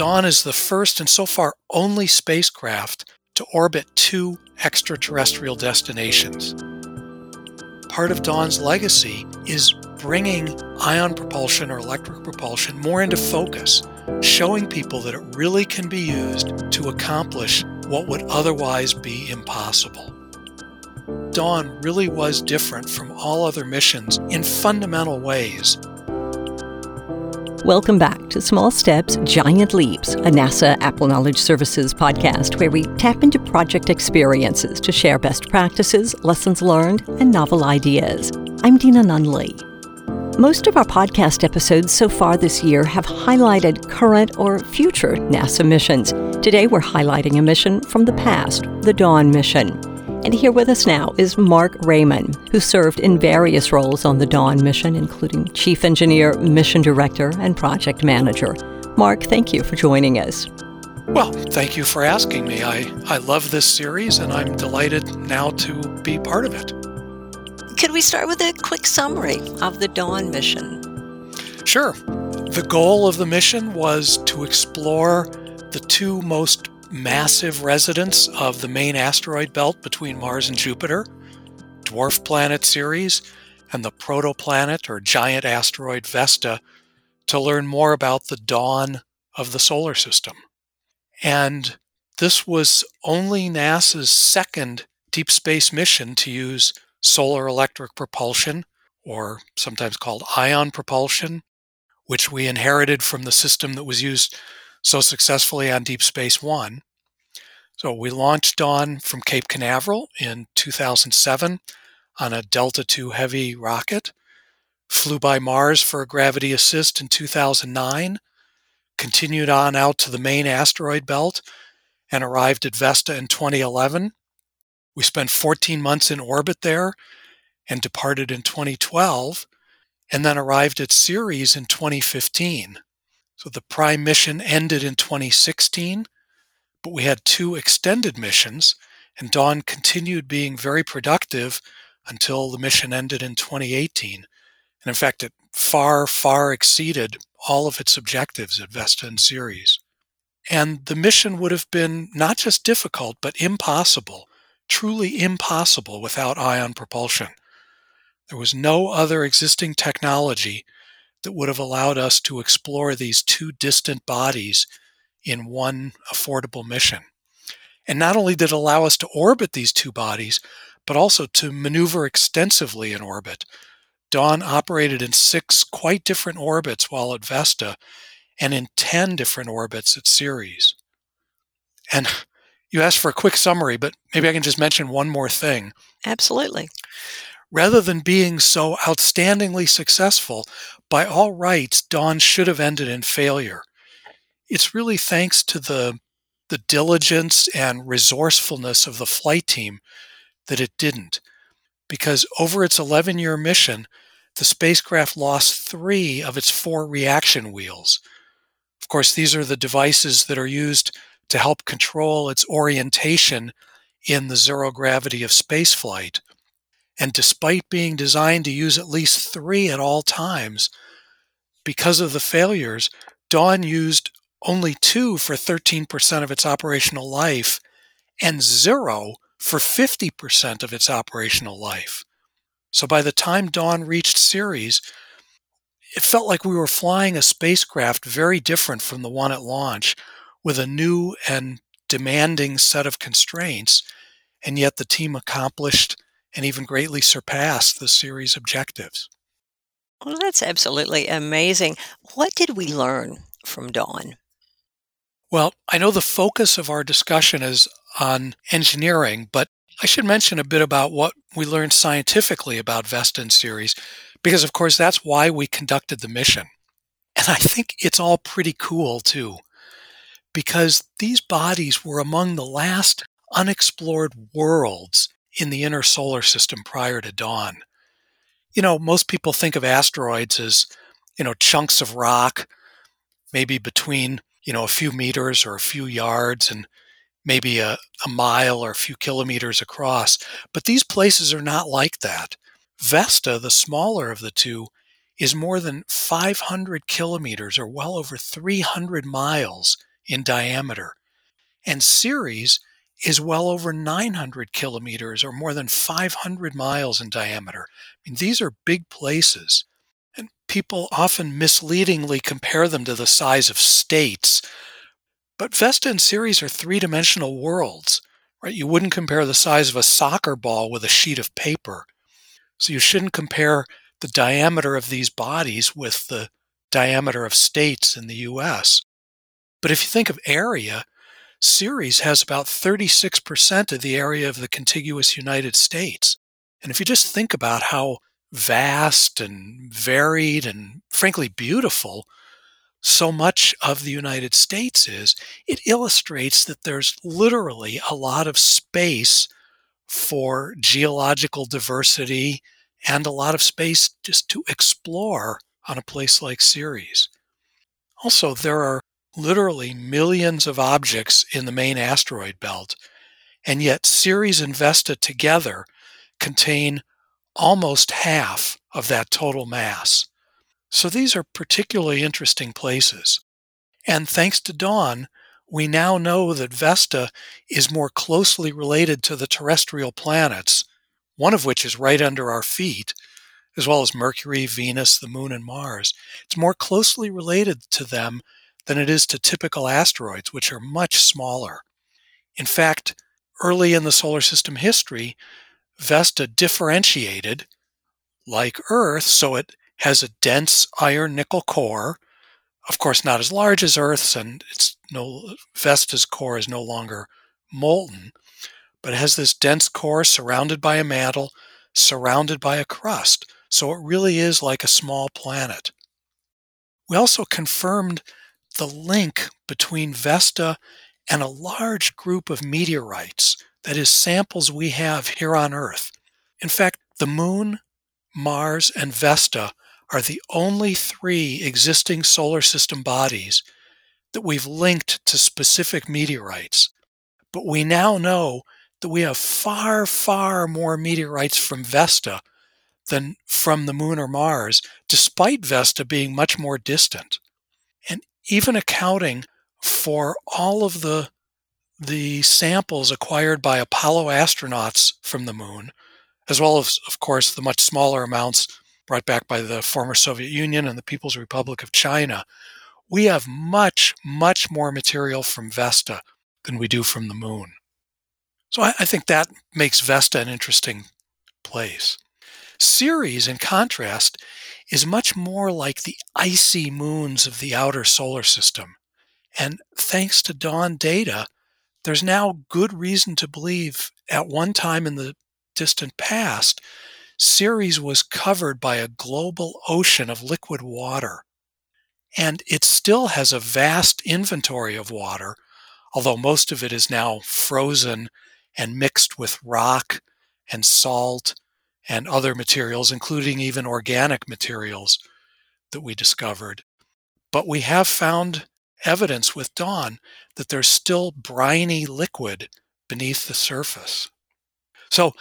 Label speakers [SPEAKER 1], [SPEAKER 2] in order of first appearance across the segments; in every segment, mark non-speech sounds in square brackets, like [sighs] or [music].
[SPEAKER 1] Dawn is the first and so far only spacecraft to orbit two extraterrestrial destinations. Part of Dawn's legacy is bringing ion propulsion or electric propulsion more into focus, showing people that it really can be used to accomplish what would otherwise be impossible. Dawn really was different from all other missions in fundamental ways.
[SPEAKER 2] Welcome back to Small Steps, Giant Leaps, a NASA APPEL Knowledge Services podcast where we tap into project experiences to share best practices, lessons learned, and novel ideas. I'm Deana Nunley. Most of our podcast episodes so far this year have highlighted current or future NASA missions. Today we're highlighting a mission from the past, the Dawn mission. And here with us now is Marc Rayman, who served in various roles on the Dawn mission, including Chief Engineer, Mission Director, and Project Manager. Marc, thank you for joining us.
[SPEAKER 1] Well, thank you for asking me. I, I love this series and I'm delighted now to be part of it.
[SPEAKER 2] Could we start with a quick summary of the Dawn mission?
[SPEAKER 1] Sure. The goal of the mission was to explore the two most massive residents of the main asteroid belt between Mars and Jupiter, dwarf planet Ceres, and the protoplanet or giant asteroid Vesta to learn more about the dawn of the solar system. And this was only NASA's second deep space mission to use solar electric propulsion, or sometimes called ion propulsion, which we inherited from the system that was used so successfully on Deep Space One. So we launched Dawn from Cape Canaveral in 2007 on a Delta II Heavy rocket, flew by Mars for a gravity assist in 2009, continued on out to the main asteroid belt, and arrived at Vesta in 2011. We spent 14 months in orbit there and departed in 2012, and then arrived at Ceres in 2015. So the prime mission ended in 2016, but we had two extended missions, and Dawn continued being very productive until the mission ended in 2018. And in fact, it far, far exceeded all of its objectives at Vesta and Ceres. And the mission would have been not just difficult, but impossible, truly impossible without ion propulsion. There was no other existing technology that would have allowed us to explore these two distant bodies in one affordable mission. And not only did it allow us to orbit these two bodies, but also to maneuver extensively in orbit. Dawn operated in six quite different orbits while at Vesta and in 10 different orbits at Ceres. And you asked for a quick summary, but maybe I can just mention one more thing.
[SPEAKER 2] Absolutely.
[SPEAKER 1] Rather than being so outstandingly successful, by all rights, Dawn should have ended in failure. It's really thanks to the, the diligence and resourcefulness of the flight team that it didn't. Because over its 11 year mission, the spacecraft lost three of its four reaction wheels. Of course, these are the devices that are used to help control its orientation in the zero gravity of spaceflight. And despite being designed to use at least three at all times, because of the failures, Dawn used only two for 13% of its operational life and zero for 50% of its operational life. So by the time Dawn reached Ceres, it felt like we were flying a spacecraft very different from the one at launch with a new and demanding set of constraints, and yet the team accomplished and even greatly surpassed the Ceres objectives.
[SPEAKER 2] Well, that's absolutely amazing. What did we learn from Dawn?
[SPEAKER 1] Well, I know the focus of our discussion is on engineering, but I should mention a bit about what we learned scientifically about Vesta and Ceres, because of course that's why we conducted the mission. And I think it's all pretty cool too, because these bodies were among the last unexplored worlds in the inner solar system prior to dawn. You know, most people think of asteroids as, you know, chunks of rock, maybe between, you know, a few meters or a few yards and maybe a, a mile or a few kilometers across. But these places are not like that. Vesta, the smaller of the two, is more than 500 kilometers or well over 300 miles in diameter. And Ceres is well over 900 kilometers or more than 500 miles in diameter. I mean, these are big places. And people often misleadingly compare them to the size of states. But Vesta and Ceres are three dimensional worlds, right? You wouldn't compare the size of a soccer ball with a sheet of paper. So you shouldn't compare the diameter of these bodies with the diameter of states in the US. But if you think of area, Ceres has about 36% of the area of the contiguous United States. And if you just think about how vast and varied and frankly beautiful so much of the United States is, it illustrates that there's literally a lot of space for geological diversity and a lot of space just to explore on a place like Ceres. Also, there are literally millions of objects in the main asteroid belt, and yet Ceres and Vesta together contain almost half of that total mass. So these are particularly interesting places. And thanks to Dawn, we now know that Vesta is more closely related to the terrestrial planets, one of which is right under our feet, as well as Mercury, Venus, the Moon, and Mars. It's more closely related to them than it is to typical asteroids, which are much smaller. In fact, early in the solar system history, Vesta differentiated like Earth, so it has a dense iron nickel core. Of course, not as large as Earth's, and it's no Vesta's core is no longer molten, but it has this dense core surrounded by a mantle, surrounded by a crust. So it really is like a small planet. We also confirmed the link between Vesta and a large group of meteorites, that is, samples we have here on Earth. In fact, the Moon, Mars, and Vesta are the only three existing solar system bodies that we've linked to specific meteorites. But we now know that we have far, far more meteorites from Vesta than from the moon or Mars, despite Vesta being much more distant. Even accounting for all of the the samples acquired by Apollo astronauts from the moon, as well as, of course, the much smaller amounts brought back by the former Soviet Union and the People's Republic of China, we have much, much more material from Vesta than we do from the moon. So I, I think that makes Vesta an interesting place. Ceres, in contrast, is much more like the icy moons of the outer solar system. And thanks to Dawn data, there's now good reason to believe at one time in the distant past, Ceres was covered by a global ocean of liquid water. And it still has a vast inventory of water, although most of it is now frozen and mixed with rock and salt and other materials, including even organic materials that we discovered. But we have found evidence with Dawn that there's still briny liquid beneath the surface. So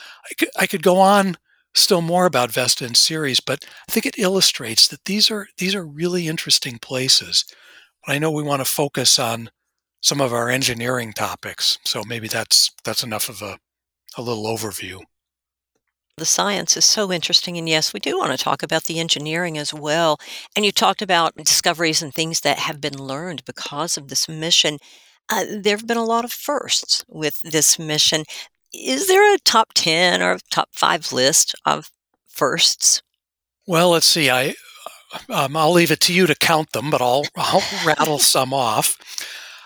[SPEAKER 1] I could, go on still more about Vesta and Ceres, but I think it illustrates that these are these are really interesting places. But I know we want to focus on some of our engineering topics, so maybe that's that's enough of a, a little overview.
[SPEAKER 2] The science is so interesting. And yes, we do want to talk about the engineering as well. And you talked about discoveries and things that have been learned because of this mission. Uh, there have been a lot of firsts with this mission. Is there a top 10 or top five list of firsts?
[SPEAKER 1] Well, let's see. I, um, I'll leave it to you to count them, but I'll, I'll rattle [laughs] some off.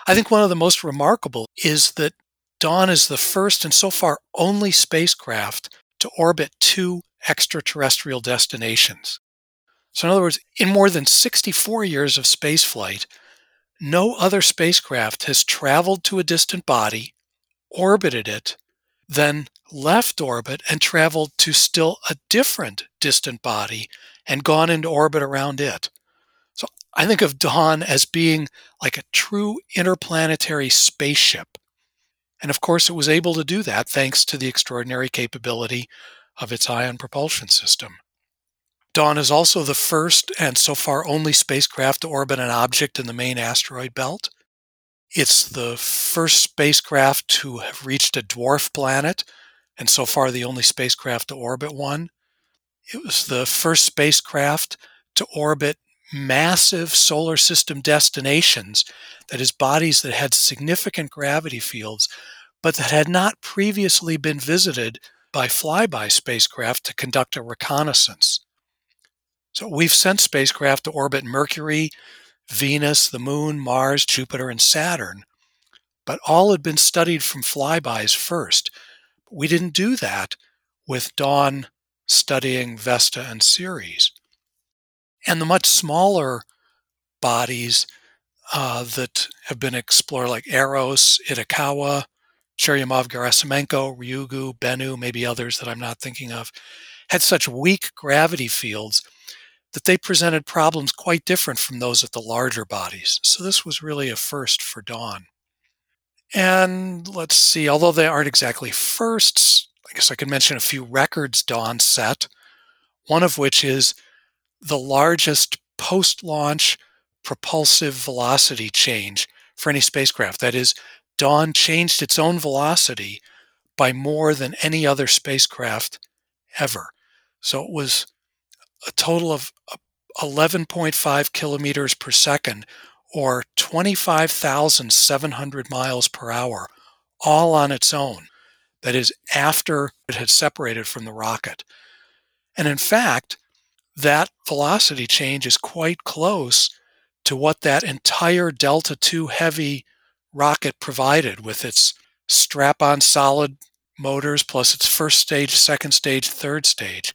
[SPEAKER 1] I think one of the most remarkable is that Dawn is the first and so far only spacecraft to orbit two extraterrestrial destinations. So, in other words, in more than 64 years of spaceflight, no other spacecraft has traveled to a distant body, orbited it, then left orbit and traveled to still a different distant body and gone into orbit around it. So I think of Dawn as being like a true interplanetary spaceship. And of course, it was able to do that thanks to the extraordinary capability of its ion propulsion system. Dawn is also the first and so far only spacecraft to orbit an object in the main asteroid belt. It's the first spacecraft to have reached a dwarf planet, and so far the only spacecraft to orbit one. It was the first spacecraft to orbit massive solar system destinations, that is, bodies that had significant gravity fields, but that had not previously been visited by flyby spacecraft to conduct a reconnaissance. So we've sent spacecraft to orbit Mercury, Venus, the Moon, Mars, Jupiter, and Saturn, but all had been studied from flybys first. We didn't do that with Dawn studying Vesta and Ceres. And the much smaller bodies uh, that have been explored, like Eros, Itokawa, Churyumov Gerasimenko, Ryugu, Bennu, maybe others that I'm not thinking of, had such weak gravity fields that they presented problems quite different from those at the larger bodies. So this was really a first for Dawn. And let's see, although they aren't exactly firsts, I guess I could mention a few records Dawn set, one of which is the largest post launch propulsive velocity change for any spacecraft. That is, Dawn changed its own velocity by more than any other spacecraft ever. So it was a total of uh, 11.5 kilometers per second or 25,700 miles per hour, all on its own. That is, after it had separated from the rocket. And in fact, that velocity change is quite close to what that entire Delta II Heavy rocket provided with its strap on solid motors plus its first stage, second stage, third stage.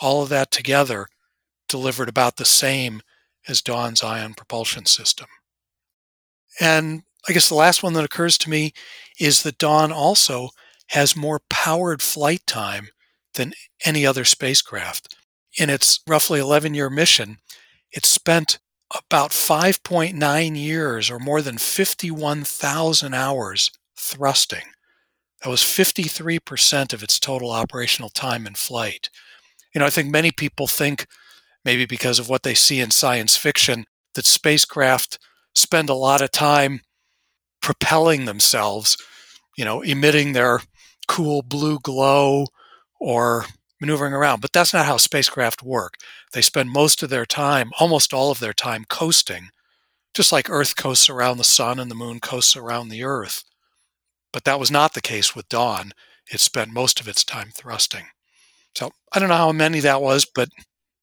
[SPEAKER 1] All of that together delivered about the same as Dawn's ion propulsion system. And I guess the last one that occurs to me is that Dawn also has more powered flight time than any other spacecraft. In its roughly 11 year mission, it spent about 5.9 years or more than 51,000 hours thrusting. That was 53% of its total operational time in flight. You know, I think many people think, maybe because of what they see in science fiction, that spacecraft spend a lot of time propelling themselves, you know, emitting their cool blue glow or maneuvering around. But that's not how spacecraft work. They spend most of their time, almost all of their time, coasting, just like Earth coasts around the sun and the moon coasts around the Earth. But that was not the case with Dawn. It spent most of its time thrusting. So I don't know how many that was, but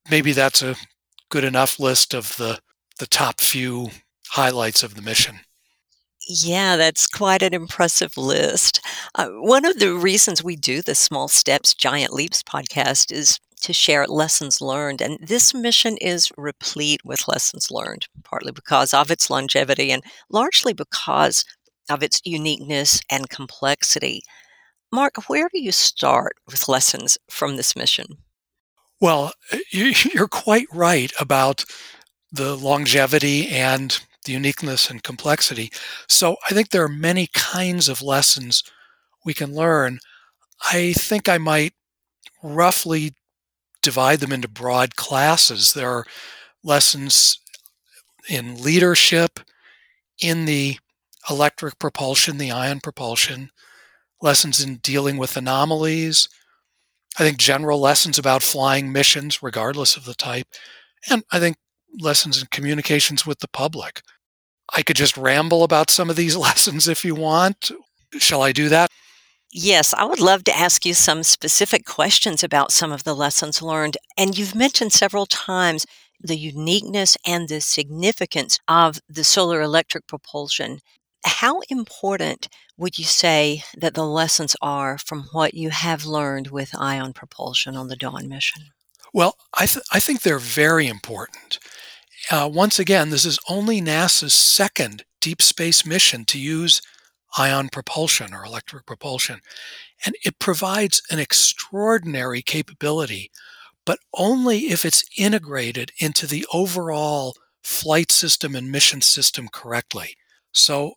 [SPEAKER 1] maybe that's a good enough list of the, the top few highlights of the mission.
[SPEAKER 2] Yeah, that's quite an impressive list. Uh, one of the reasons we do the Small Steps, Giant Leaps podcast is to share lessons learned. And this mission is replete with lessons learned, partly because of its longevity and largely because of its uniqueness and complexity. Marc, where do you start with lessons from this mission?
[SPEAKER 1] Well, [laughs] you're quite right about the longevity and the uniqueness and complexity. So I think there are many kinds of lessons we can learn. I think I might roughly divide them into broad classes. There are lessons in leadership, in the electric propulsion, the ion propulsion, lessons in dealing with anomalies. I think general lessons about flying missions, regardless of the type. And I think lessons in communications with the public. I could just ramble about some of these [laughs] lessons if you want. Shall I do that?
[SPEAKER 2] Yes, I would love to ask you some specific questions about some of the lessons learned. And you've mentioned several times the uniqueness and the significance of the solar electric propulsion. How important would you say that the lessons are from what you have learned with ion propulsion on the Dawn mission?
[SPEAKER 1] Well, I, th- I think they're very important. Uh, once again, this is only NASA's second deep space mission to use ion propulsion or electric propulsion. And it provides an extraordinary capability, but only if it's integrated into the overall flight system and mission system correctly. So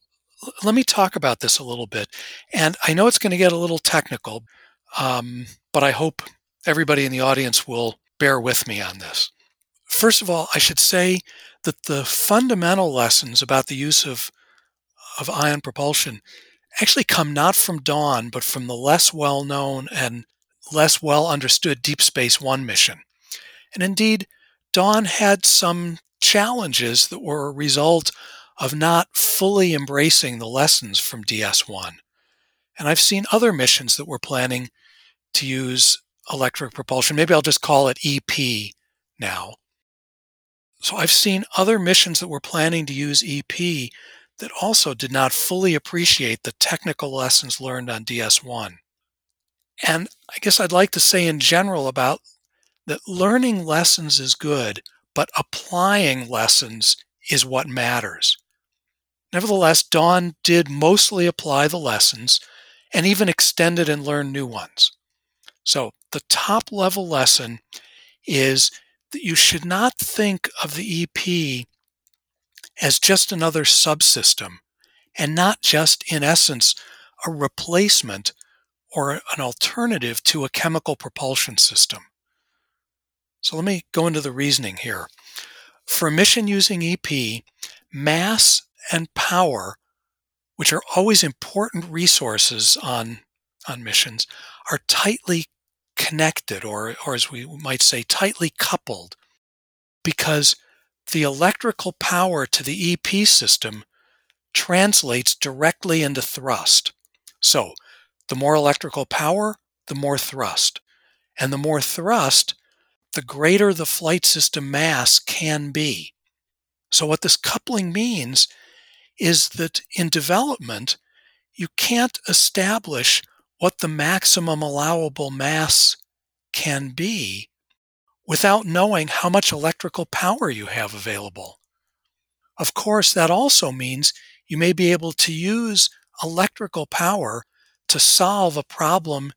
[SPEAKER 1] let me talk about this a little bit. And I know it's going to get a little technical, um, but I hope everybody in the audience will bear with me on this. First of all, I should say that the fundamental lessons about the use of of ion propulsion actually come not from Dawn, but from the less well known and less well understood Deep Space One mission. And indeed, Dawn had some challenges that were a result of not fully embracing the lessons from DS1. And I've seen other missions that were planning to use electric propulsion. Maybe I'll just call it EP now. So I've seen other missions that were planning to use EP that also did not fully appreciate the technical lessons learned on DS1. And I guess I'd like to say in general about that learning lessons is good, but applying lessons is what matters. Nevertheless, Dawn did mostly apply the lessons and even extended and learned new ones. So, the top level lesson is that you should not think of the EP as just another subsystem and not just, in essence, a replacement or an alternative to a chemical propulsion system. So let me go into the reasoning here. For a mission using EP, mass and power, which are always important resources on, on missions, are tightly connected, or, or as we might say, tightly coupled, because the electrical power to the EP system translates directly into thrust. So, the more electrical power, the more thrust. And the more thrust, the greater the flight system mass can be. So, what this coupling means is that in development, you can't establish what the maximum allowable mass can be without knowing how much electrical power you have available. Of course, that also means you may be able to use electrical power to solve a problem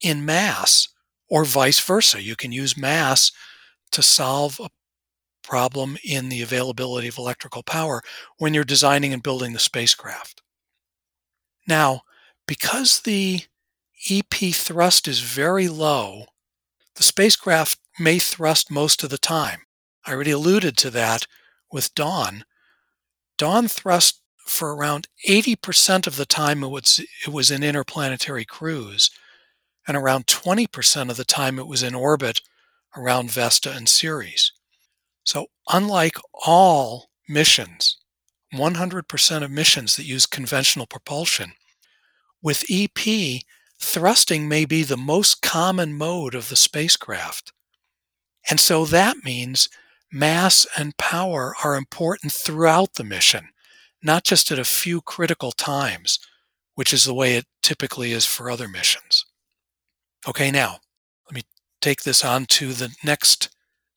[SPEAKER 1] in mass, or vice versa. You can use mass to solve a problem in the availability of electrical power when you're designing and building the spacecraft. Now, because the EP thrust is very low, the spacecraft may thrust most of the time. I already alluded to that with Dawn. Dawn thrust for around 80% of the time it was, it was in interplanetary cruise, and around 20% of the time it was in orbit around Vesta and Ceres. So, unlike all missions, 100% of missions that use conventional propulsion, with EP, thrusting may be the most common mode of the spacecraft. And so that means mass and power are important throughout the mission, not just at a few critical times, which is the way it typically is for other missions. Okay, now, let me take this on to the next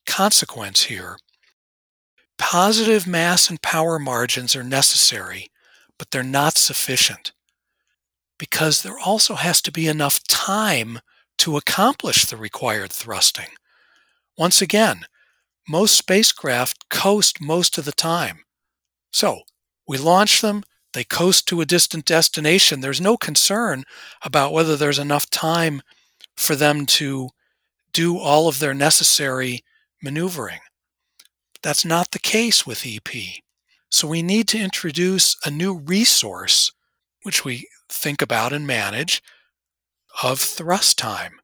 [SPEAKER 1] consequence here. Positive mass and power margins are necessary, but they're not sufficient because there also has to be enough time to accomplish the required thrusting. Once again, most spacecraft coast most of the time. So, we launch them, they coast to a distant destination. There's no concern about whether there's enough time for them to do all of their necessary maneuvering. That's not the case with EP. So we need to introduce a new resource, which we think about and manage, of thrust time.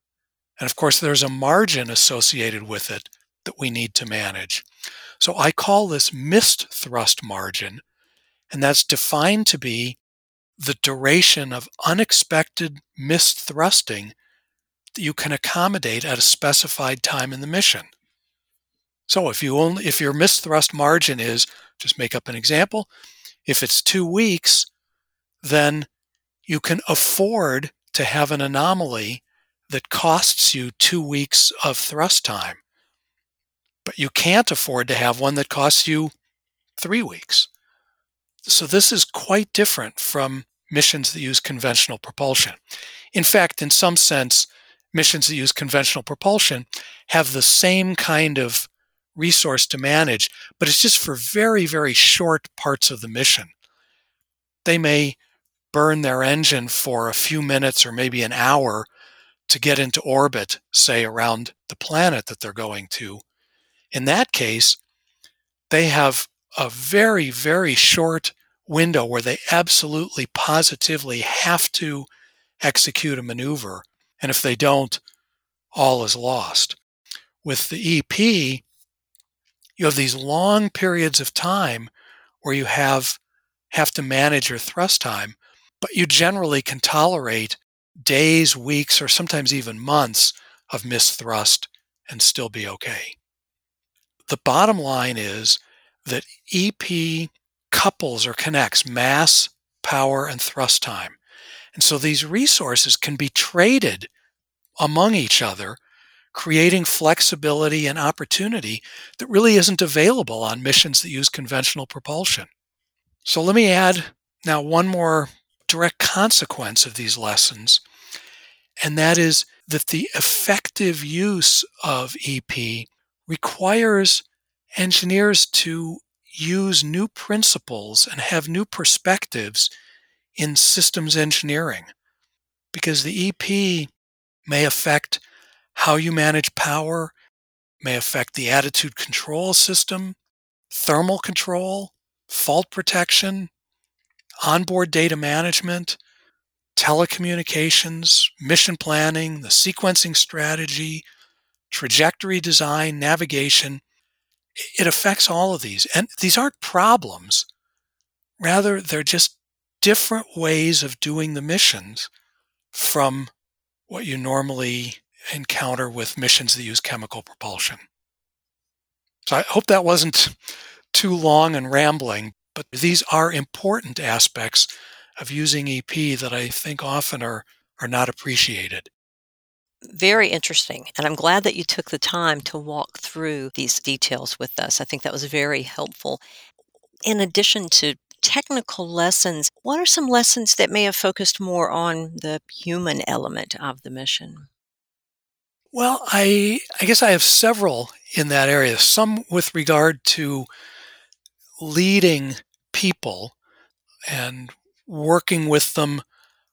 [SPEAKER 1] And of course, there's a margin associated with it that we need to manage. So I call this missed thrust margin, and that's defined to be the duration of unexpected missed thrusting that you can accommodate at a specified time in the mission. So if you only if your missed thrust margin is just make up an example, if it's 2 weeks, then you can afford to have an anomaly that costs you 2 weeks of thrust time. But you can't afford to have one that costs you 3 weeks. So this is quite different from missions that use conventional propulsion. In fact, in some sense, missions that use conventional propulsion have the same kind of resource to manage, but it's just for very, very short parts of the mission. They may burn their engine for a few minutes or maybe an hour to get into orbit, say around the planet that they're going to. In that case, they have a very, very short window where they absolutely positively have to execute a maneuver. And if they don't, all is lost. With the EP, you have these long periods of time where you have have to manage your thrust time, but you generally can tolerate days, weeks, or sometimes even months of missed thrust and still be okay. The bottom line is that EP couples or connects mass, power, and thrust time. And so these resources can be traded among each other, creating flexibility and opportunity that really isn't available on missions that use conventional propulsion. So let me add now one more direct consequence of these lessons, and that is that the effective use of EP requires engineers to use new principles and have new perspectives in systems engineering because the EP may affect how you manage power, may affect the attitude control system, thermal control, fault protection, onboard data management, telecommunications, mission planning, the sequencing strategy, trajectory design, navigation. It affects all of these. And these aren't problems. Rather, they're just different ways of doing the missions from what you normally encounter with missions that use chemical propulsion. So I hope that wasn't too long and rambling, but these are important aspects of using EP that I think often are, are not appreciated.
[SPEAKER 2] Very interesting. And I'm glad that you took the time to walk through these details with us. I think that was very helpful. In addition to technical lessons, what are some lessons that may have focused more on the human element of the mission?
[SPEAKER 1] Well, I I guess I have several in that area. Some with regard to leading people and working with them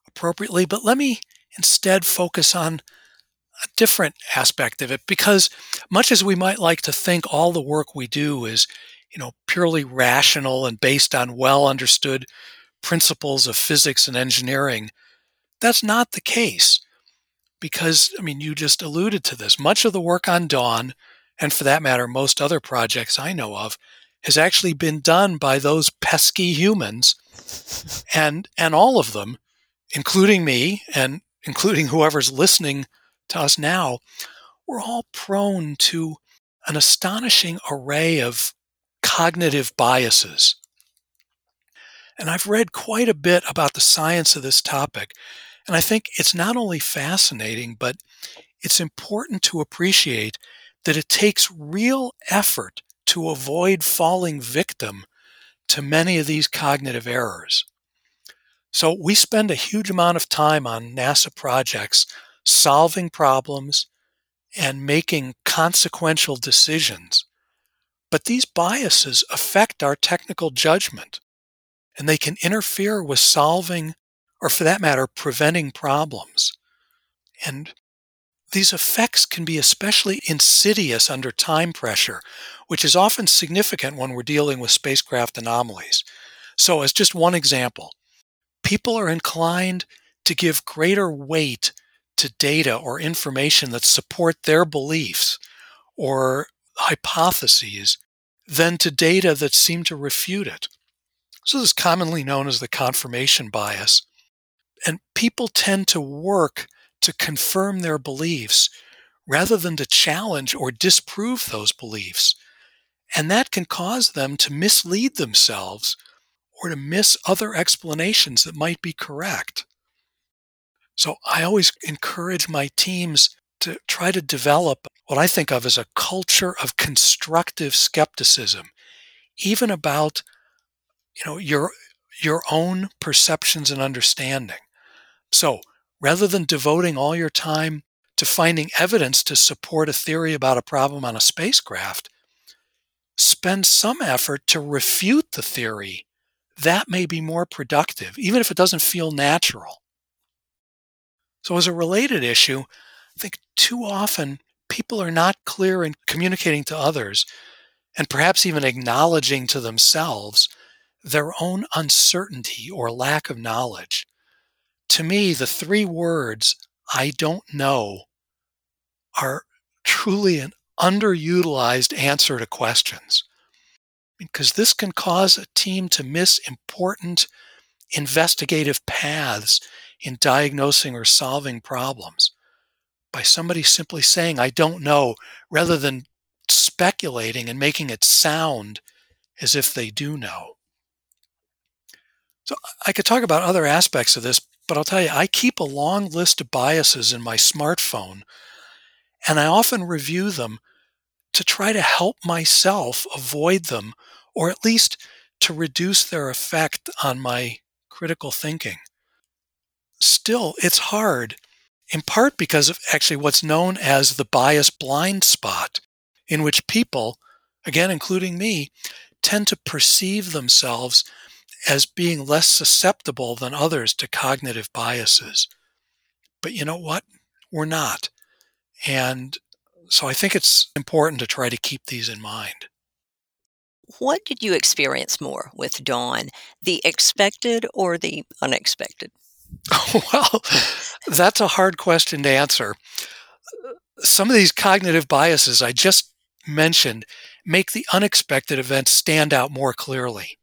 [SPEAKER 1] appropriately, but let me instead focus on a different aspect of it because much as we might like to think all the work we do is you know, purely rational and based on well understood principles of physics and engineering. That's not the case because, I mean, you just alluded to this. Much of the work on Dawn, and for that matter, most other projects I know of, has actually been done by those pesky humans. And, and all of them, including me and including whoever's listening to us now, we're all prone to an astonishing array of cognitive biases. And I've read quite a bit about the science of this topic. And I think it's not only fascinating, but it's important to appreciate that it takes real effort to avoid falling victim to many of these cognitive errors. So we spend a huge amount of time on NASA projects solving problems and making consequential decisions but these biases affect our technical judgment, and they can interfere with solving, or for that matter, preventing problems. And these effects can be especially insidious under time pressure, which is often significant when we're dealing with spacecraft anomalies. So, as just one example, people are inclined to give greater weight to data or information that support their beliefs or hypotheses than to data that seem to refute it. So this is commonly known as the confirmation bias. And people tend to work to confirm their beliefs rather than to challenge or disprove those beliefs. And that can cause them to mislead themselves or to miss other explanations that might be correct. So I always encourage my teams to try to develop what I think of as a culture of constructive skepticism, even about you know your your own perceptions and understanding. So rather than devoting all your time to finding evidence to support a theory about a problem on a spacecraft, spend some effort to refute the theory. That may be more productive, even if it doesn't feel natural. So, as a related issue, I think too often people are not clear in communicating to others and perhaps even acknowledging to themselves their own uncertainty or lack of knowledge. To me, the three words, I don't know, are truly an underutilized answer to questions. Because this can cause a team to miss important investigative paths in diagnosing or solving problems by somebody simply saying, I don't know, rather than speculating and making it sound as if they do know. So I could talk about other aspects of this, but I'll tell you, I keep a long list of biases in my smartphone, and I often review them to try to help myself avoid them, or at least to reduce their effect on my critical thinking. Still, it's hard, in part because of actually what's known as the bias blind spot, in which people, again, including me, tend to perceive themselves as being less susceptible than others to cognitive biases. But you know what? We're not. And so I think it's important to try to keep these in mind.
[SPEAKER 2] What did you experience more with Dawn, the expected or the unexpected? [laughs]
[SPEAKER 1] well, that's a hard question to answer. Some of these cognitive biases I just mentioned make the unexpected events stand out more clearly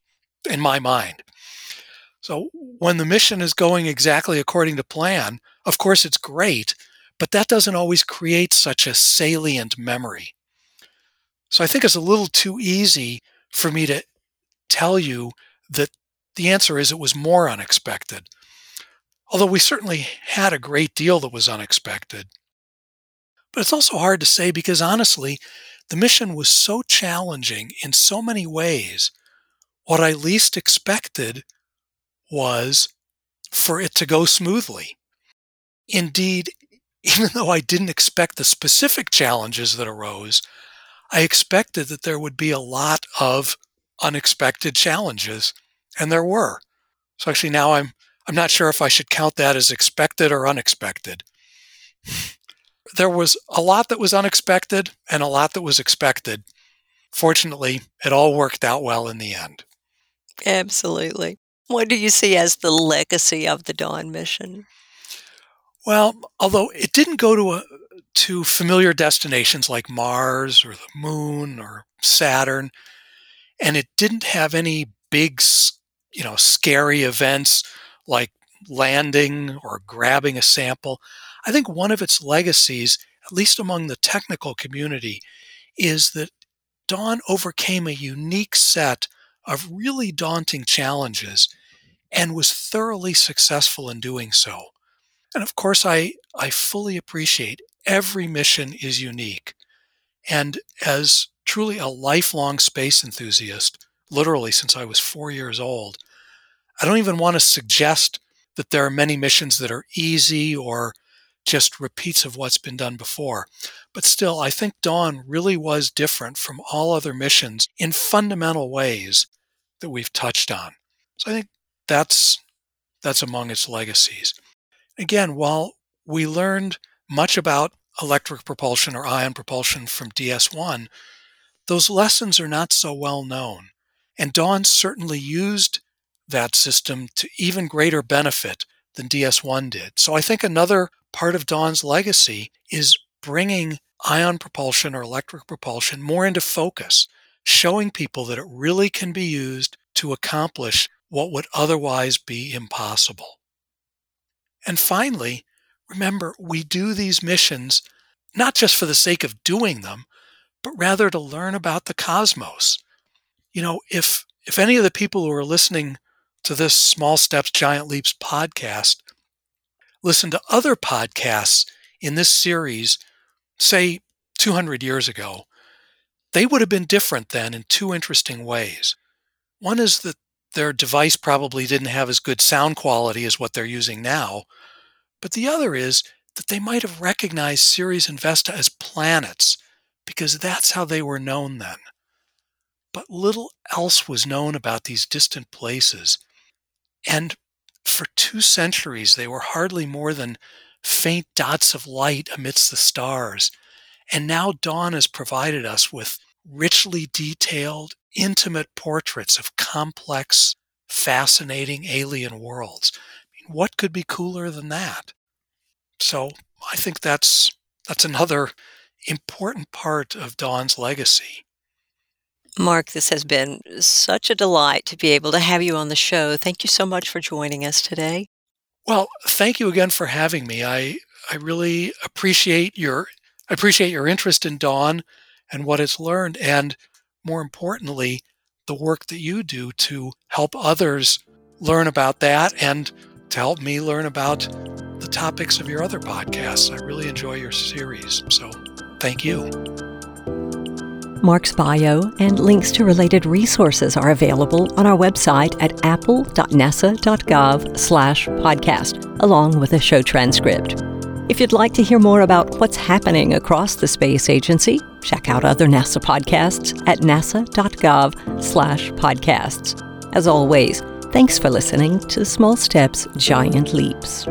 [SPEAKER 1] in my mind. So when the mission is going exactly according to plan, of course it's great, but that doesn't always create such a salient memory. So I think it's a little too easy for me to tell you that the answer is it was more unexpected. Although we certainly had a great deal that was unexpected. But it's also hard to say because honestly, the mission was so challenging in so many ways. What I least expected was for it to go smoothly. Indeed, [laughs] even though I didn't expect the specific challenges that arose, I expected that there would be a lot of unexpected challenges, and there were. So actually now I'm I'm not sure if I should count that as expected or unexpected. [sighs] There was a lot that was unexpected and a lot that was expected. Fortunately, it all worked out well in the end.
[SPEAKER 2] Absolutely. What do you see as the legacy of the Dawn mission?
[SPEAKER 1] Well, although it didn't go to a, to familiar destinations like Mars or the moon or Saturn, and it didn't have any big, you know, scary events like landing or grabbing a sample. I think one of its legacies, at least among the technical community, is that Dawn overcame a unique set of really daunting challenges and was thoroughly successful in doing so. And of course, I, I fully appreciate every mission is unique. And as truly a lifelong space enthusiast, literally since I was four years old, I don't even want to suggest that there are many missions that are easy or just repeats of what's been done before. But still, I think Dawn really was different from all other missions in fundamental ways that we've touched on. So I think that's that's among its legacies. Again, while we learned much about electric propulsion or ion propulsion from DS1, those lessons are not so well known. And Dawn certainly used that system to even greater benefit than DS1 did. So I think another part of Dawn's legacy is bringing ion propulsion or electric propulsion more into focus, showing people that it really can be used to accomplish what would otherwise be impossible. And finally, remember, we do these missions not just for the sake of doing them, but rather to learn about the cosmos. You know, if if any of the people who are listening to this Small Steps, Giant Leaps podcast listen to other podcasts in this series, say 200 years ago, they would have been different then in two interesting ways. One is that their device probably didn't have as good sound quality as what they're using now, but the other is that they might have recognized Ceres and Vesta as planets because that's how they were known then. But little else was known about these distant places, and for two centuries, they were hardly more than faint dots of light amidst the stars. And now dawn has provided us with richly detailed, intimate portraits of complex, fascinating alien worlds. I mean, what could be cooler than that? So I think that's that's another important part of Dawn's legacy.
[SPEAKER 2] Marc, this has been such a delight to be able to have you on the show. Thank you so much for joining us today.
[SPEAKER 1] Well, thank you again for having me. I I really appreciate your I appreciate your interest in Dawn and what it's learned and more importantly, the work that you do to help others learn about that and to help me learn about the topics of your other podcasts. I really enjoy your series. So, thank you.
[SPEAKER 2] Marc's bio and links to related resources are available on our website at appel.nasa.gov slash podcast, along with a show transcript. If you'd like to hear more about what's happening across the space agency, check out other NASA podcasts at nasa.gov slash podcasts. As always, thanks for listening to Small Steps, Giant Leaps.